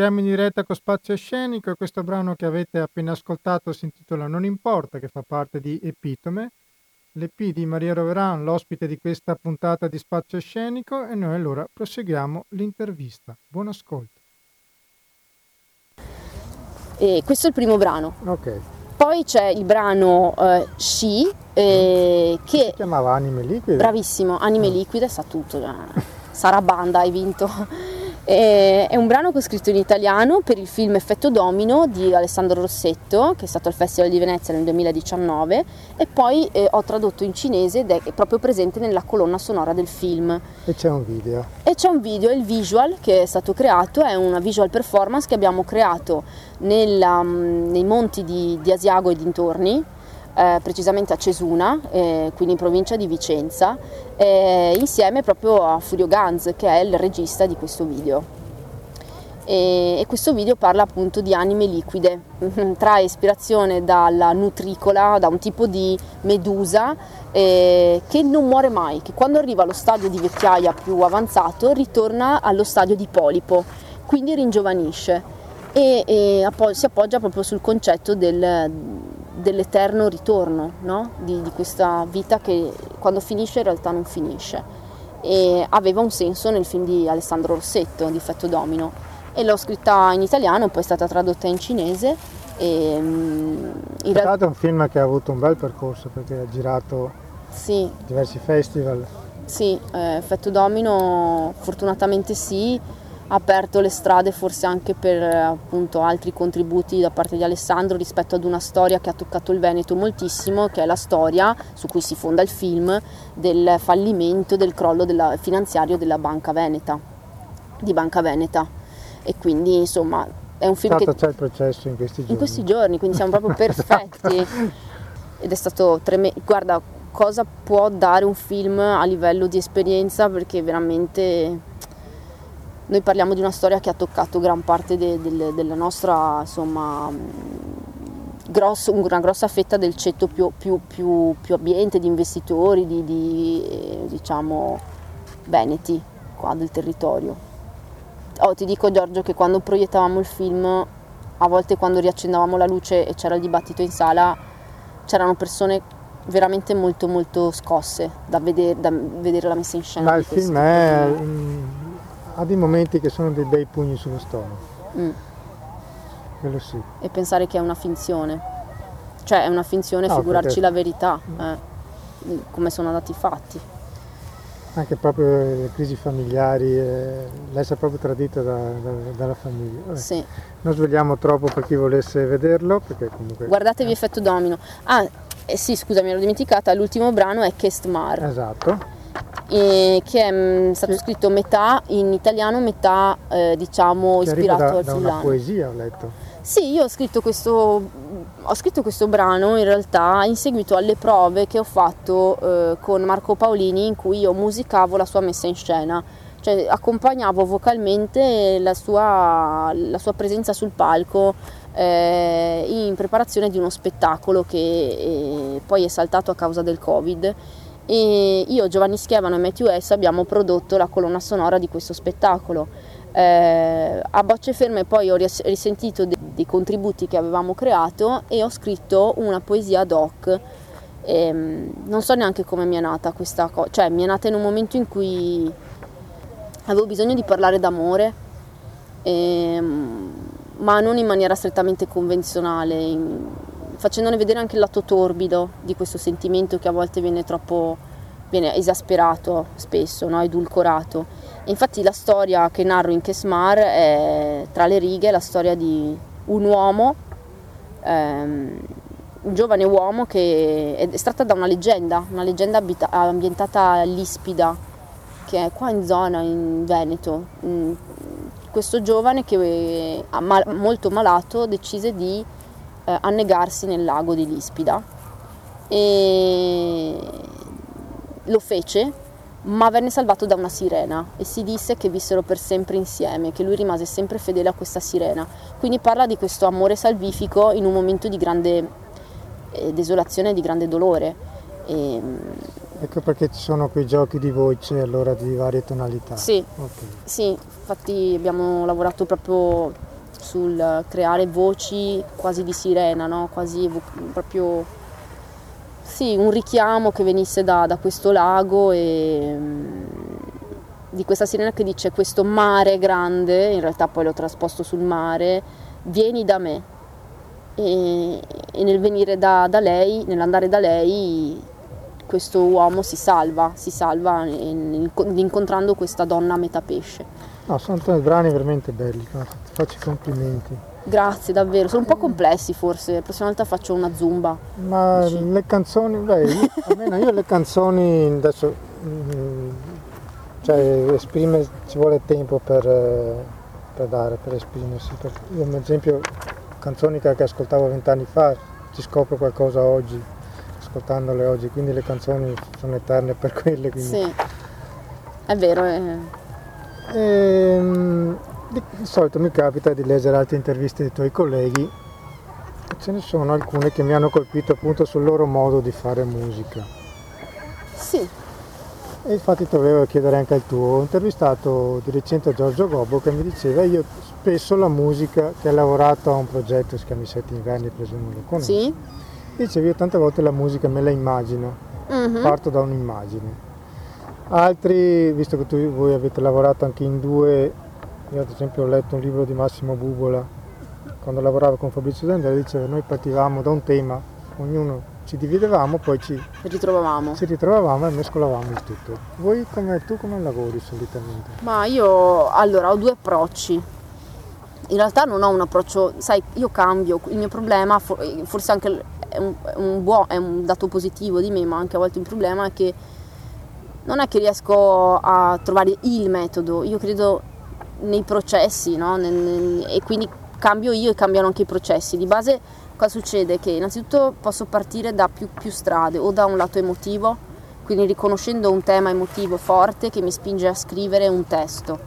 Rientriamo in diretta con Spazio Scenico e questo brano che avete appena ascoltato si intitola Non importa, che fa parte di Epitome, l'EP di Maria Roveran, l'ospite di questa puntata di Spazio Scenico e noi allora proseguiamo l'intervista. Buon ascolto. E questo è il primo brano. Ok. Poi c'è il brano eh, Sci, eh, che... Si chiamava Anime Liquide? Bravissimo, Anime ah. Liquide sa tutto. Eh. Sarà banda, hai vinto. E, è un brano che ho scritto in italiano per il film Effetto Domino di Alessandro Rossetto, che è stato al Festival di Venezia nel 2019, e poi eh, ho tradotto in cinese ed è proprio presente nella colonna sonora del film. E c'è un video. E c'è un video, il visual che è stato creato, è una visual performance che abbiamo creato nella, nei monti di, di Asiago e dintorni, eh, precisamente a Cesuna, eh, quindi in provincia di Vicenza, eh, insieme proprio a Furio Ganz, che è il regista di questo video. E, e questo video parla appunto di anime liquide, trae ispirazione dalla nutricola, da un tipo di medusa eh, che non muore mai, che quando arriva allo stadio di vecchiaia più avanzato ritorna allo stadio di polipo, quindi ringiovanisce e, e si appoggia proprio sul concetto del, dell'eterno ritorno no? di, di, questa vita che quando finisce in realtà non finisce. E aveva un senso nel film di Alessandro Rossetto, di Effetto Domino, e l'ho scritta in italiano, poi è stata tradotta in cinese. E, mm, in realtà è un film che ha avuto un bel percorso perché ha girato sì. diversi festival. Sì, eh, Effetto Domino fortunatamente sì, aperto le strade forse anche per appunto altri contributi da parte di Alessandro rispetto ad una storia che ha toccato il Veneto moltissimo, che è la storia su cui si fonda il film del fallimento, del crollo della, finanziario della Banca Veneta, di Banca Veneta. E quindi insomma è un film Stato che... c'è il processo in questi giorni. In questi giorni, quindi siamo proprio perfetti. Ed è stato tremendo. Guarda, cosa può dare un film a livello di esperienza perché veramente noi parliamo di una storia che ha toccato gran parte de, de, della nostra, insomma, grosso, una grossa fetta del ceto più, più, più, più ambiente, di investitori, di, di eh, diciamo, veneti qua del territorio. Oh, ti dico Giorgio che quando proiettavamo il film, a volte quando riaccendavamo la luce e c'era il dibattito in sala, c'erano persone veramente molto molto scosse da vedere, da vedere la messa in scena. Ma il film è ha dei momenti che sono dei bei pugni sullo stomaco. Mm. Quello sì. E pensare che è una finzione. Cioè è una finzione no, figurarci la verità, eh, come sono andati i fatti. Anche proprio le crisi familiari, eh, l'essere proprio tradita da, da, dalla famiglia. Vabbè. Sì. Non svegliamo troppo per chi volesse vederlo, perché comunque... Guardatevi eh. effetto domino. Ah, eh sì, scusa, mi ero dimenticata, l'ultimo brano è Kestmar. Esatto che è mh, stato scritto metà in italiano, metà eh, diciamo che ispirato da, al da una poesia, ho letto. Sì, io ho scritto, questo, ho scritto questo brano in realtà in seguito alle prove che ho fatto eh, con Marco Paolini in cui io musicavo la sua messa in scena, cioè accompagnavo vocalmente la sua, la sua presenza sul palco eh, in preparazione di uno spettacolo che eh, poi è saltato a causa del Covid e io, Giovanni Schiavano e Matthew S abbiamo prodotto la colonna sonora di questo spettacolo. Eh, a bocce ferme poi ho risentito dei, dei, contributi che avevamo creato e ho scritto una poesia ad hoc. E, non so neanche come mi è nata questa cosa, cioè mi è nata in un momento in cui avevo bisogno di parlare d'amore, e, ma non in maniera strettamente convenzionale, in, facendone vedere anche il lato torbido di questo sentimento che a volte viene troppo viene esasperato spesso, no? edulcorato. E infatti la storia che narro in Kesmar è tra le righe la storia di un uomo, ehm, un giovane uomo che è estratta da una leggenda, una leggenda abita- ambientata all'Ispida, che è qua in zona, in Veneto. Mm, questo giovane che molto malato decise di eh, annegarsi nel lago di Lispida e lo fece ma venne salvato da una sirena e si disse che vissero per sempre insieme, che lui rimase sempre fedele a questa sirena. Quindi parla di questo amore salvifico in un momento di grande eh, desolazione e di grande dolore. E, mm, ecco perché ci sono quei giochi di voce allora di varie tonalità. Sì, okay. sì infatti abbiamo lavorato proprio sul creare voci quasi di sirena, no? quasi proprio sì, un richiamo che venisse da, da questo lago e mm, di questa sirena che dice questo mare grande, in realtà poi l'ho trasposto sul mare, vieni da me. E, e nel venire da, da, lei, nell'andare da lei, questo uomo si salva, si salva incontrando questa donna a metà pesce. No, sono due brani veramente belli, faccio i complimenti. Grazie, davvero, sono un po' complessi forse, la prossima volta faccio una zumba. Ma Dici. le canzoni, beh, io, almeno io le canzoni adesso, mm, cioè esprime, ci vuole tempo per, per dare, per esprimersi. Per, io ad esempio canzoni che ascoltavo vent'anni fa, ci scopro qualcosa oggi, ascoltandole oggi, quindi le canzoni sono eterne per quelle. Quindi... Sì, è vero. È e, ehm, di, di solito mi capita di leggere altre interviste dei tuoi colleghi ce ne sono alcune che mi hanno colpito appunto sul loro modo di fare musica. Sì. E infatti ti volevo chiedere anche il tuo. Ho intervistato di recente Giorgio Gobbo che mi diceva io spesso la musica che ha lavorato a un progetto si chiama I Sette Inverni, presumo lo conosci. Sì. Dicevi io tante volte la musica me la immagino, uh-huh. parto da un'immagine. Altri, visto che tu, voi avete lavorato anche in due, io ad esempio ho letto un libro di Massimo Bubola, quando lavoravo con Fabrizio Zandera, diceva noi partivamo da un tema, ognuno ci dividevamo, poi ci ritrovavamo, ci ritrovavamo e mescolavamo il tutto. Voi come, tu come lavori solitamente? Ma io allora ho due approcci. In realtà non ho un approccio, sai, io cambio, il mio problema, forse anche è un, un, buo, è un dato positivo di me, ma anche a volte un problema è che non è che riesco a trovare il metodo, io credo nei processi, no? e quindi cambio io e cambiano anche i processi. Di base cosa succede? Che innanzitutto posso partire da più, più strade, o da un lato emotivo, quindi riconoscendo un tema emotivo forte che mi spinge a scrivere un testo,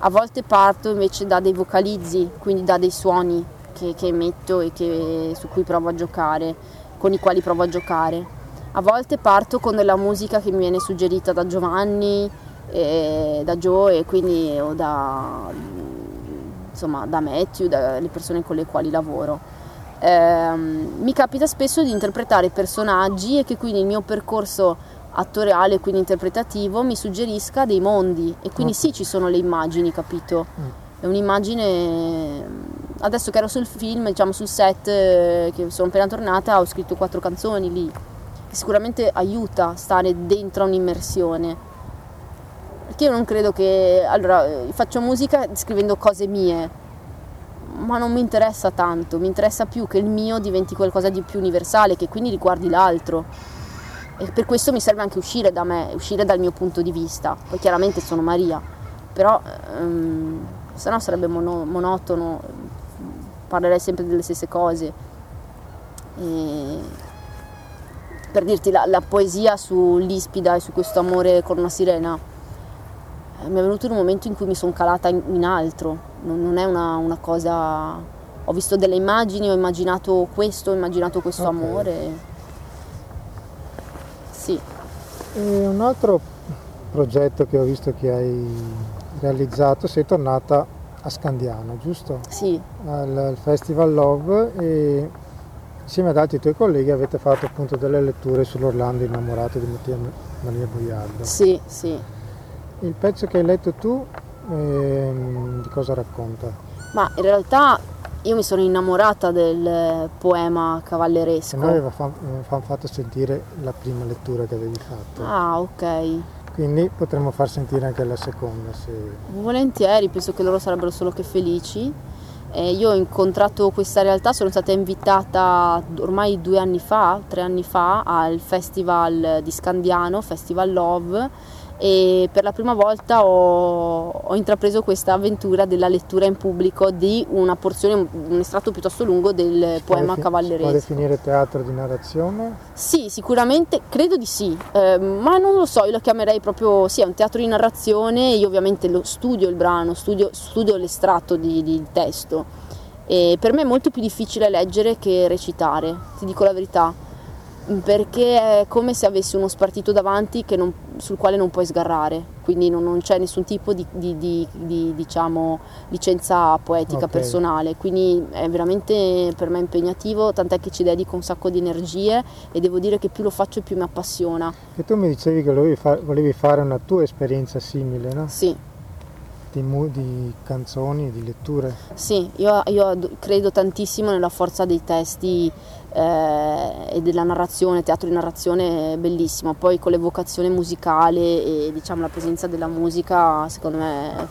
A volte parto invece da dei vocalizzi, quindi da dei suoni che, che emetto e che, su cui provo a giocare, con i quali provo a giocare. A volte parto con della musica che mi viene suggerita da Giovanni, e da Joe e quindi o da, insomma, da Matthew, dalle persone con le quali lavoro. Eh, mi capita spesso di interpretare personaggi e che quindi il mio percorso attoriale, quindi interpretativo, mi suggerisca dei mondi e quindi sì ci sono le immagini, capito? Mm. È un'immagine... Adesso che ero sul film, diciamo sul set, eh, che sono appena tornata, ho scritto quattro canzoni lì, che sicuramente aiuta a stare dentro un'immersione perché io non credo che... Allora, faccio musica scrivendo cose mie, ma non mi interessa tanto, mi interessa più che il mio diventi qualcosa di più universale, che quindi riguardi l'altro. E per questo mi serve anche uscire da me, uscire dal mio punto di vista. Poi chiaramente sono Maria, però um, se no sarebbe mono, monotono, parlerei sempre delle stesse cose. E per dirti la, la poesia sull'ispida e su questo amore con una sirena mi è venuto in un momento in cui mi sono calata in, in altro, non, non è una, una, cosa... Ho visto delle immagini, ho immaginato questo, ho immaginato questo okay. amore. Sì. E un altro progetto che ho visto che hai realizzato, sei tornata a Scandiano, giusto? Sì. Al, al Festival Love e insieme ad altri tuoi colleghi avete fatto appunto delle letture sull'Orlando innamorato di Mattia Maria Boiardo. Sì, sì. Il pezzo che hai letto tu ehm, di cosa racconta? Ma in realtà io mi sono innamorata del poema cavalleresco. E noi avevamo fatto sentire la prima lettura che avevi fatto. Ah, ok. Quindi potremmo far sentire anche la seconda. Se... Volentieri, penso che loro sarebbero solo che felici. Eh, io ho incontrato questa realtà, sono stata invitata ormai due anni fa, tre anni fa, al festival di Scandiano, Festival Love e per la prima volta ho, ho, intrapreso questa avventura della lettura in pubblico di una porzione, un estratto piuttosto lungo del poema fi- cavalleresco. può definire teatro di narrazione? Sì, sicuramente, credo di sì, eh, ma non lo so, io lo chiamerei proprio, sì, è un teatro di narrazione, io ovviamente lo studio il brano, studio, studio l'estratto di, di testo. E per me è molto più difficile leggere che recitare, ti dico la verità perché è come se avessi uno spartito davanti non, sul quale non puoi sgarrare, quindi non, non c'è nessun tipo di, di, di, di diciamo, licenza poetica okay. personale, quindi è veramente per me impegnativo, tant'è che ci dedico un sacco di energie e devo dire che più lo faccio più mi appassiona. E tu mi dicevi che volevi, far, volevi fare una tua esperienza simile, no? Sì. Di, di, canzoni, di letture? Sì, io, io, credo tantissimo nella forza dei testi eh, e della narrazione, teatro di narrazione bellissimo, poi con l'evocazione musicale e diciamo la presenza della musica secondo me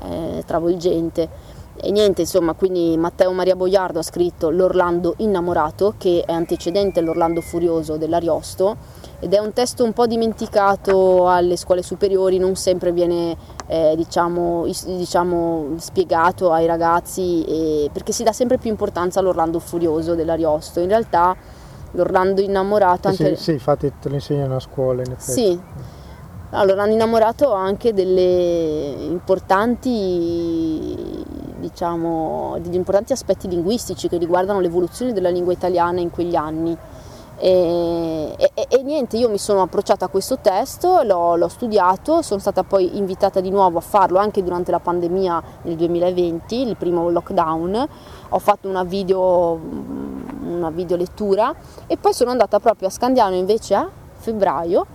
è, è travolgente. E niente, insomma, quindi Matteo Maria Boiardo ha scritto L'Orlando innamorato, che è antecedente all'Orlando furioso dell'Ariosto, ed è un testo un po' dimenticato alle scuole superiori, non sempre viene eh, diciamo, diciamo, spiegato ai ragazzi eh, perché si dà sempre più importanza all'Orlando furioso dell'Ariosto. In realtà l'Orlando innamorato... Anche... Sì, sì, infatti te lo insegnano a scuola in effetti. Sì. Allora, hanno innamorato anche delle importanti, diciamo, degli importanti aspetti linguistici che riguardano l'evoluzione della lingua italiana in quegli anni. E, e, e, niente, io mi sono approcciata a questo testo, l'ho, l'ho, studiato, sono stata poi invitata di nuovo a farlo anche durante la pandemia nel 2020, il primo lockdown, ho fatto una video, una video lettura e poi sono andata proprio a Scandiano invece a febbraio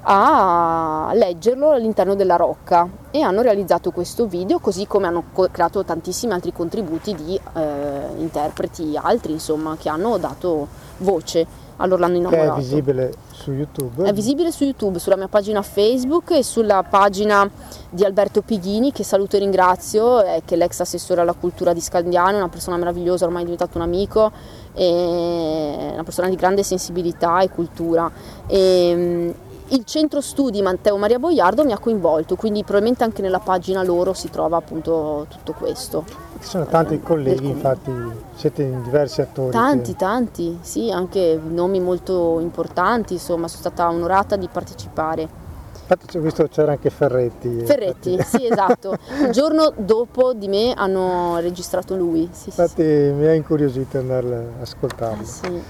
a leggerlo all'interno della Rocca e hanno realizzato questo video così come hanno creato tantissimi altri contributi di eh, interpreti altri insomma che hanno dato voce all'Orlando Innamorato. Che è visibile su YouTube? È visibile su YouTube, sulla mia pagina Facebook e sulla pagina di Alberto Pighini, che saluto e ringrazio, è che è l'ex assessore alla cultura di Scandiano, una persona meravigliosa, ormai è diventato un amico, una persona di grande sensibilità e cultura. E, il centro studi Matteo Maria Boiardo mi ha coinvolto, quindi probabilmente anche nella pagina loro si trova appunto tutto questo. Ci sono tanti colleghi, infatti siete in diversi attori. Tanti, che... tanti, sì, anche nomi molto importanti, insomma, sono stata onorata di partecipare. Infatti ho visto c'era anche Ferretti. Ferretti, infatti. sì esatto. Il giorno dopo di me hanno registrato lui. Sì, infatti sì, mi ha incuriosito andare ad ascoltarlo. Eh, sì.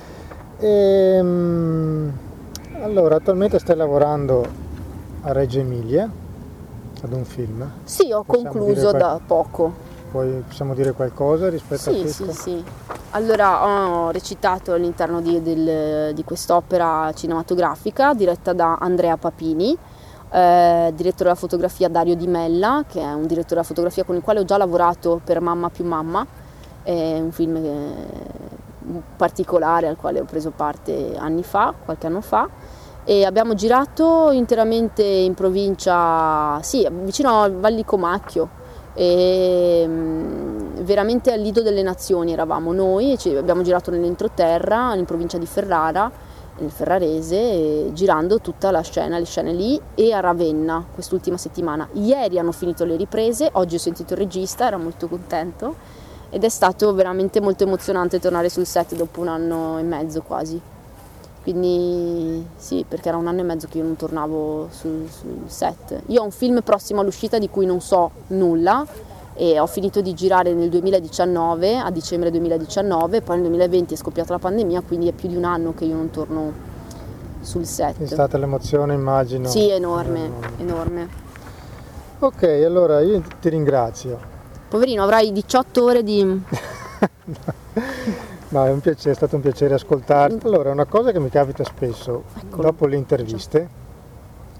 E, um, allora, attualmente stai lavorando a Reggio Emilia ad un film? Sì, ho possiamo concluso da poco. Poi possiamo dire qualcosa rispetto sì, a questo? Sì, sì, Allora ho recitato all'interno di, del, di quest'opera cinematografica diretta da Andrea Papini, eh, direttore della fotografia Dario Di Mella, che è un direttore della fotografia con il quale ho già lavorato per Mamma più Mamma, è un film particolare al quale ho preso parte anni fa, qualche anno fa. E abbiamo girato interamente in provincia, sì, vicino a Valli Comacchio, e, mm, veramente al Lido delle Nazioni eravamo noi, abbiamo girato nell'entroterra, in provincia di Ferrara, nel Ferrarese, girando tutta la scena, le scene lì e a Ravenna quest'ultima settimana. Ieri hanno finito le riprese, oggi ho sentito il regista, era molto contento ed è stato veramente molto emozionante tornare sul set dopo un anno e mezzo quasi. Quindi sì, perché era un anno e mezzo che io non tornavo sul, sul set. Io ho un film prossimo all'uscita di cui non so nulla, e ho finito di girare nel 2019, a dicembre 2019, poi nel 2020 è scoppiata la pandemia, quindi è più di un anno che io non torno sul set. È stata l'emozione, immagino. Sì, enorme, enorme. Ok, allora io ti ringrazio. Poverino, avrai 18 ore di... no, è, piacere, è, stato un piacere ascoltarti. Allora, una cosa che mi capita spesso, Eccolo. dopo le interviste,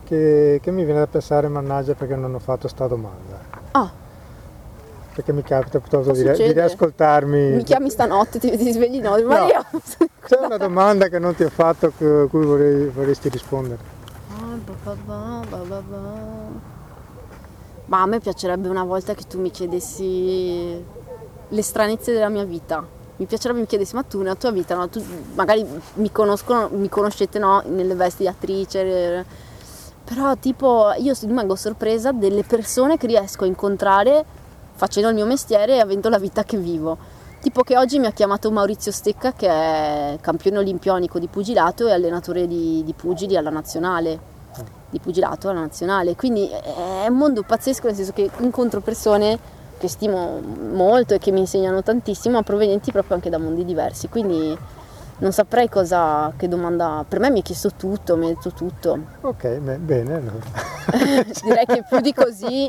che, che mi viene da pensare, mannaggia, perché non ho fatto sta domanda. Ah perché mi capita piuttosto di, di, riascoltarmi. Mi chiami stanotte, ti, ti svegli no, ma io... C'è una domanda che non ti ho fatto a cui vorrei, vorresti rispondere. Ma a me piacerebbe una volta che tu mi chiedessi le stranezze della mia vita. Mi piacerebbe mi chiedessi, ma tu nella tua vita, no? tu magari mi, conoscono, mi conoscete no? nelle vesti di attrice, però tipo io rimango sorpresa delle persone che riesco a incontrare facendo il mio mestiere e avendo la vita che vivo. Tipo che oggi mi ha chiamato Maurizio Stecca che è campione olimpionico di pugilato e allenatore di, di pugili alla nazionale, di pugilato alla nazionale. Quindi è un mondo pazzesco nel senso che incontro persone che stimo molto e che mi insegnano tantissimo, ma provenienti proprio anche da mondi diversi. Quindi non saprei cosa, che domanda. Per me mi hai chiesto tutto, mi hai detto tutto. Ok, bene. Direi che più di così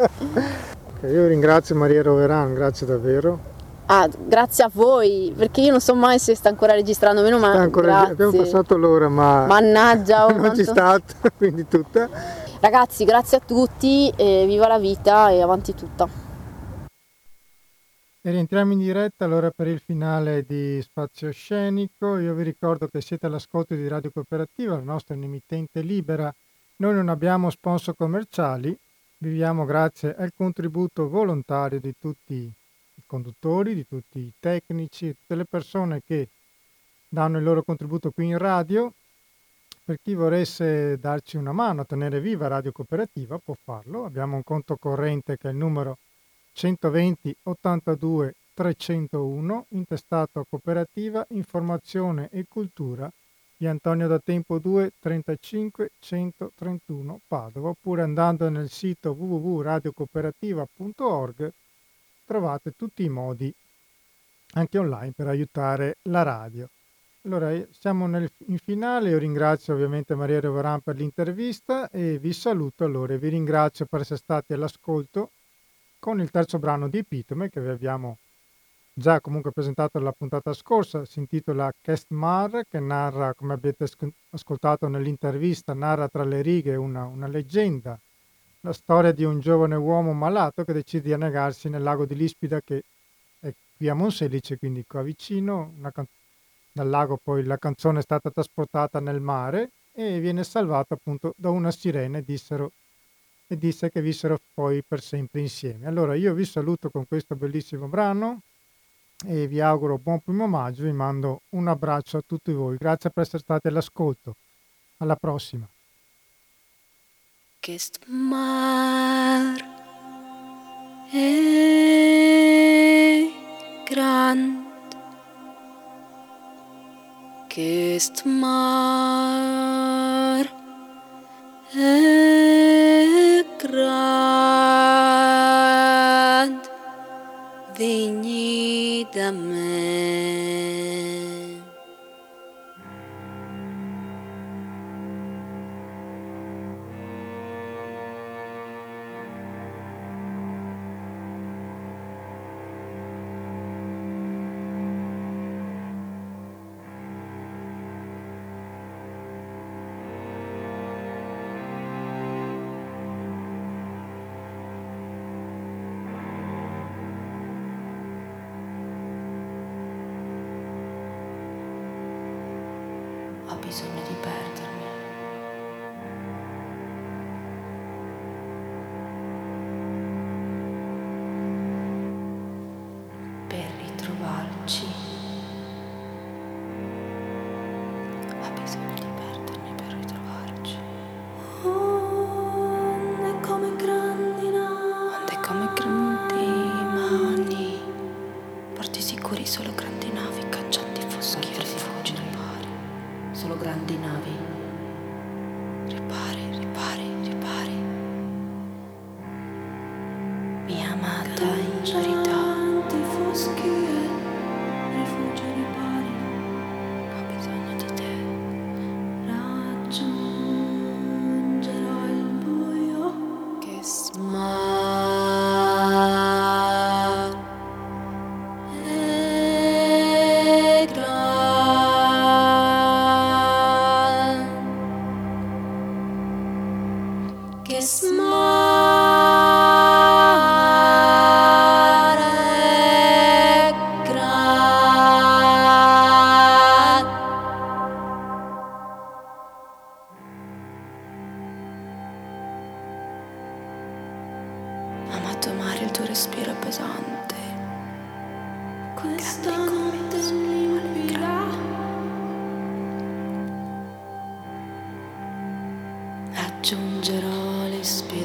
io ringrazio Maria Roveran, grazie davvero. Ah, grazie a voi, perché io non so mai se sta ancora registrando, meno male. Ancora, abbiamo passato l'ora, ma Mannaggia, oh, non ci stato, quindi tutta. Ragazzi, grazie a tutti, e viva la vita e avanti tutta. E rientriamo in diretta allora per il finale di Spazio Scenico. Io vi ricordo che siete all'ascolto di Radio Cooperativa, la nostra emittente libera. Noi non abbiamo sponsor commerciali, Viviamo grazie al contributo volontario di tutti i conduttori, di tutti i tecnici, di tutte le persone che danno il loro contributo qui in radio. Per chi volesse darci una mano a tenere viva Radio Cooperativa può farlo. Abbiamo un conto corrente che è il numero 120 82 301 intestato a Cooperativa Informazione e Cultura di Antonio da Tempo 2 35 131 Padova oppure andando nel sito www.radiocooperativa.org trovate tutti i modi anche online per aiutare la radio. Allora eh, siamo nel, in finale, io ringrazio ovviamente Maria Revoran per l'intervista e vi saluto allora vi ringrazio per essere stati all'ascolto con il terzo brano di Epitome che vi abbiamo già comunque presentato la puntata scorsa, si intitola Kestmar, che narra, come avete ascoltato nell'intervista, narra tra le righe una, una leggenda, la storia di un giovane uomo malato che decide di annegarsi nel lago di Lispida che è qui a Monselice, quindi qua vicino, can- dal lago poi la canzone è stata trasportata nel mare e viene salvata appunto da una sirena e dissero e disse che vissero poi per sempre insieme. Allora io vi saluto con questo bellissimo brano e vi auguro buon primo maggio. Vi mando un abbraccio a tutti voi. Grazie per essere stati all'ascolto. Alla prossima. Kist mar e Dinyi Dhamma questo mare il tuo respiro è pesante. Questa notte limpida. Aggiungerò le spine.